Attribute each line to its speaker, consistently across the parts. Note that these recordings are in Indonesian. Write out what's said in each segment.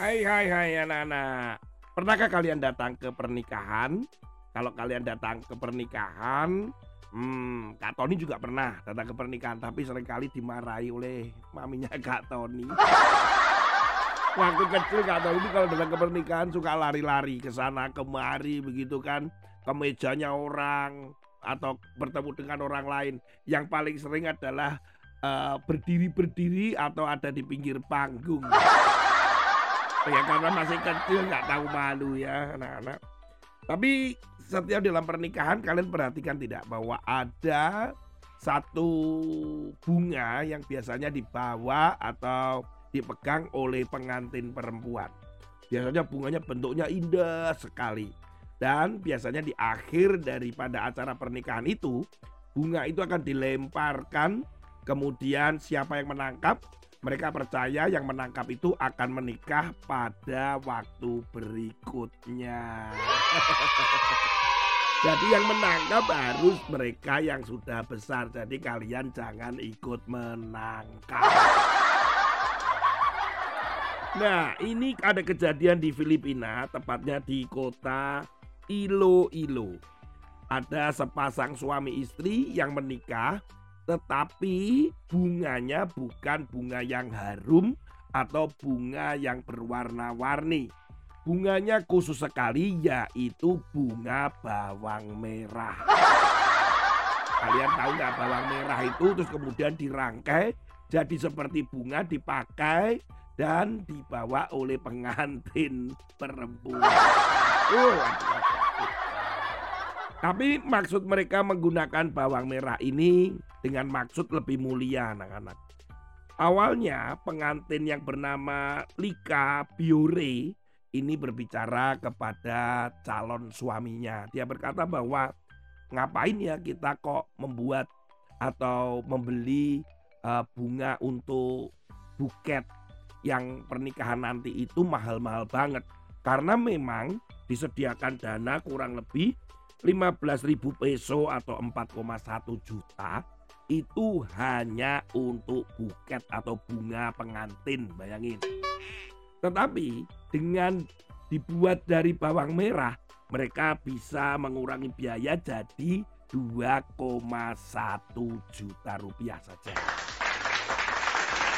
Speaker 1: Hai hai hai anak-anak. Pernahkah kalian datang ke pernikahan? Kalau kalian datang ke pernikahan, hmm, Kak Tony juga pernah datang ke pernikahan, tapi sering kali dimarahi oleh maminya Kak Tony. Waktu kecil Kak Tony kalau datang ke pernikahan suka lari-lari ke sana kemari begitu kan, ke mejanya orang atau bertemu dengan orang lain. Yang paling sering adalah eh, berdiri-berdiri atau ada di pinggir panggung. Ya karena masih kecil nggak tahu malu ya anak-anak. Tapi setiap dalam pernikahan kalian perhatikan tidak bahwa ada satu bunga yang biasanya dibawa atau dipegang oleh pengantin perempuan. Biasanya bunganya bentuknya indah sekali. Dan biasanya di akhir daripada acara pernikahan itu, bunga itu akan dilemparkan, kemudian siapa yang menangkap mereka percaya yang menangkap itu akan menikah pada waktu berikutnya. Jadi yang menangkap harus mereka yang sudah besar. Jadi kalian jangan ikut menangkap. Nah, ini ada kejadian di Filipina, tepatnya di kota Iloilo. Ada sepasang suami istri yang menikah tetapi bunganya bukan bunga yang harum atau bunga yang berwarna-warni. Bunganya khusus sekali yaitu bunga bawang merah. Kalian tahu nggak bawang merah itu terus kemudian dirangkai jadi seperti bunga dipakai dan dibawa oleh pengantin perempuan. Oh. Tapi maksud mereka menggunakan bawang merah ini dengan maksud lebih mulia anak-anak. Awalnya pengantin yang bernama Lika Biore ini berbicara kepada calon suaminya. Dia berkata bahwa ngapain ya kita kok membuat atau membeli uh, bunga untuk buket yang pernikahan nanti itu mahal-mahal banget. Karena memang disediakan dana kurang lebih 15.000 peso atau 4,1 juta itu hanya untuk buket atau bunga pengantin, bayangin. Tetapi dengan dibuat dari bawang merah, mereka bisa mengurangi biaya jadi 2,1 juta rupiah saja.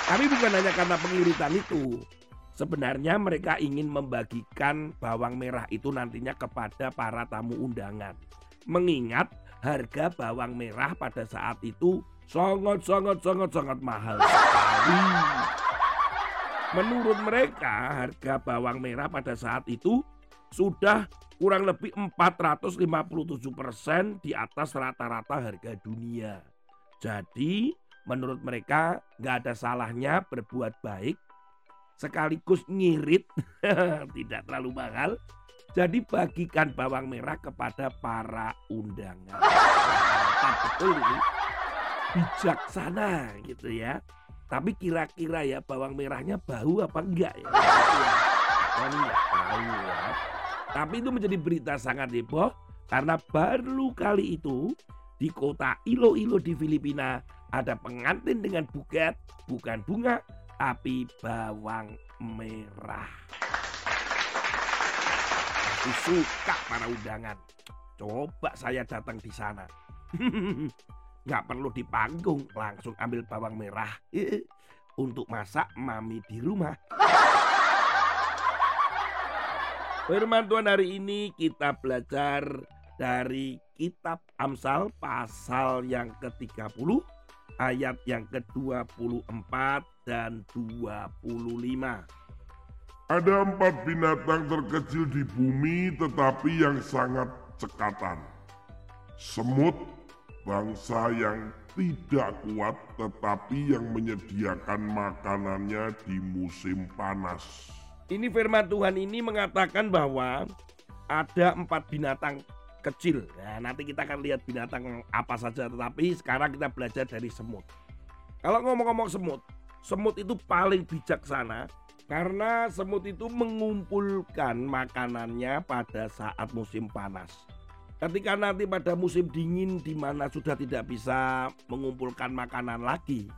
Speaker 1: Tapi bukan hanya karena pengiritan itu, Sebenarnya mereka ingin membagikan bawang merah itu nantinya kepada para tamu undangan. Mengingat harga bawang merah pada saat itu sangat sangat sangat sangat mahal sekali. Menurut mereka harga bawang merah pada saat itu sudah kurang lebih 457% di atas rata-rata harga dunia. Jadi menurut mereka nggak ada salahnya berbuat baik sekaligus ngirit tidak terlalu mahal jadi bagikan bawang merah kepada para undangan. Mantap betul ini. Bijaksana gitu ya. Tapi kira-kira ya bawang merahnya bau apa enggak ya? Kan tahu ya. Tapi itu menjadi berita sangat heboh karena baru kali itu di kota Iloilo di Filipina ada pengantin dengan buket bukan bunga tapi bawang merah. Aku suka para undangan. Coba saya datang di sana. Nggak perlu di panggung, langsung ambil bawang merah. Untuk masak mami di rumah. Firman Tuhan hari ini kita belajar dari kitab Amsal pasal yang ke-30 ayat yang ke-24 dan 25.
Speaker 2: Ada empat binatang terkecil di bumi tetapi yang sangat cekatan. Semut, bangsa yang tidak kuat tetapi yang menyediakan makanannya di musim panas.
Speaker 1: Ini firman Tuhan ini mengatakan bahwa ada empat binatang kecil. Nah, nanti kita akan lihat binatang apa saja, tetapi sekarang kita belajar dari semut. Kalau ngomong-ngomong semut, semut itu paling bijaksana karena semut itu mengumpulkan makanannya pada saat musim panas. Ketika nanti pada musim dingin di mana sudah tidak bisa mengumpulkan makanan lagi,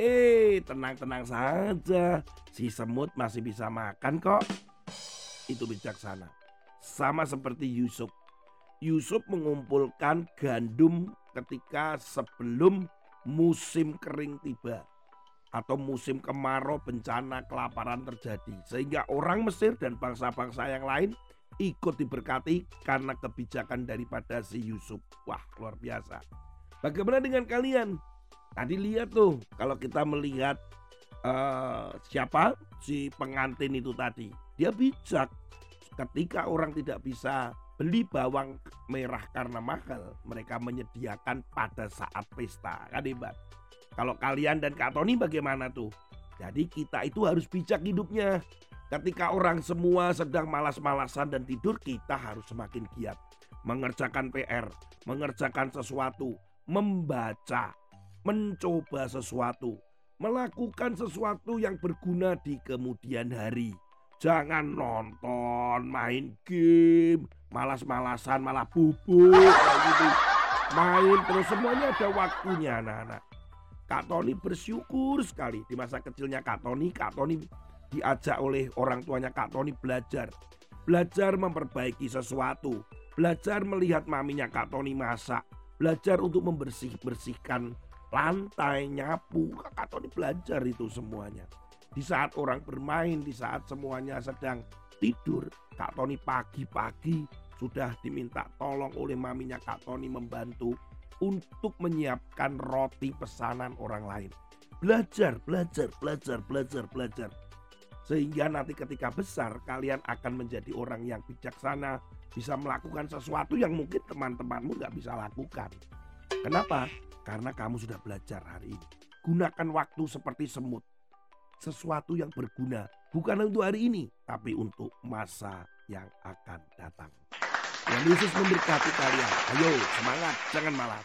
Speaker 1: Eh, tenang-tenang saja. Si semut masih bisa makan kok. Itu bijaksana. Sama seperti Yusuf. Yusuf mengumpulkan gandum ketika sebelum musim kering tiba atau musim kemarau bencana kelaparan terjadi sehingga orang Mesir dan bangsa-bangsa yang lain ikut diberkati karena kebijakan daripada si Yusuf. Wah, luar biasa. Bagaimana dengan kalian? Tadi lihat tuh kalau kita melihat uh, siapa si pengantin itu tadi, dia bijak. Ketika orang tidak bisa beli bawang merah karena mahal, mereka menyediakan pada saat pesta, kan hebat. Kalau kalian dan Kak Tony bagaimana tuh? Jadi kita itu harus bijak hidupnya. Ketika orang semua sedang malas-malasan dan tidur, kita harus semakin giat. Mengerjakan PR, mengerjakan sesuatu, membaca, mencoba sesuatu, melakukan sesuatu yang berguna di kemudian hari. Jangan nonton, main game, malas-malasan, malah bubuk, gitu. Main terus semuanya ada waktunya anak-anak. Kak Tony bersyukur sekali di masa kecilnya Kak Tony. Kak Tony diajak oleh orang tuanya Kak Tony belajar. Belajar memperbaiki sesuatu. Belajar melihat maminya Kak Tony masak. Belajar untuk membersih-bersihkan lantai, nyapu. Kakak Tony belajar itu semuanya. Di saat orang bermain, di saat semuanya sedang tidur, Kak Tony pagi-pagi sudah diminta tolong oleh maminya Kak Tony membantu untuk menyiapkan roti pesanan orang lain. Belajar, belajar, belajar, belajar, belajar. Sehingga nanti ketika besar kalian akan menjadi orang yang bijaksana, bisa melakukan sesuatu yang mungkin teman-temanmu nggak bisa lakukan. Kenapa? Karena kamu sudah belajar hari ini. Gunakan waktu seperti semut. Sesuatu yang berguna. Bukan untuk hari ini, tapi untuk masa yang akan datang. Yang Yesus memberkati kalian. Ayo semangat, jangan malas.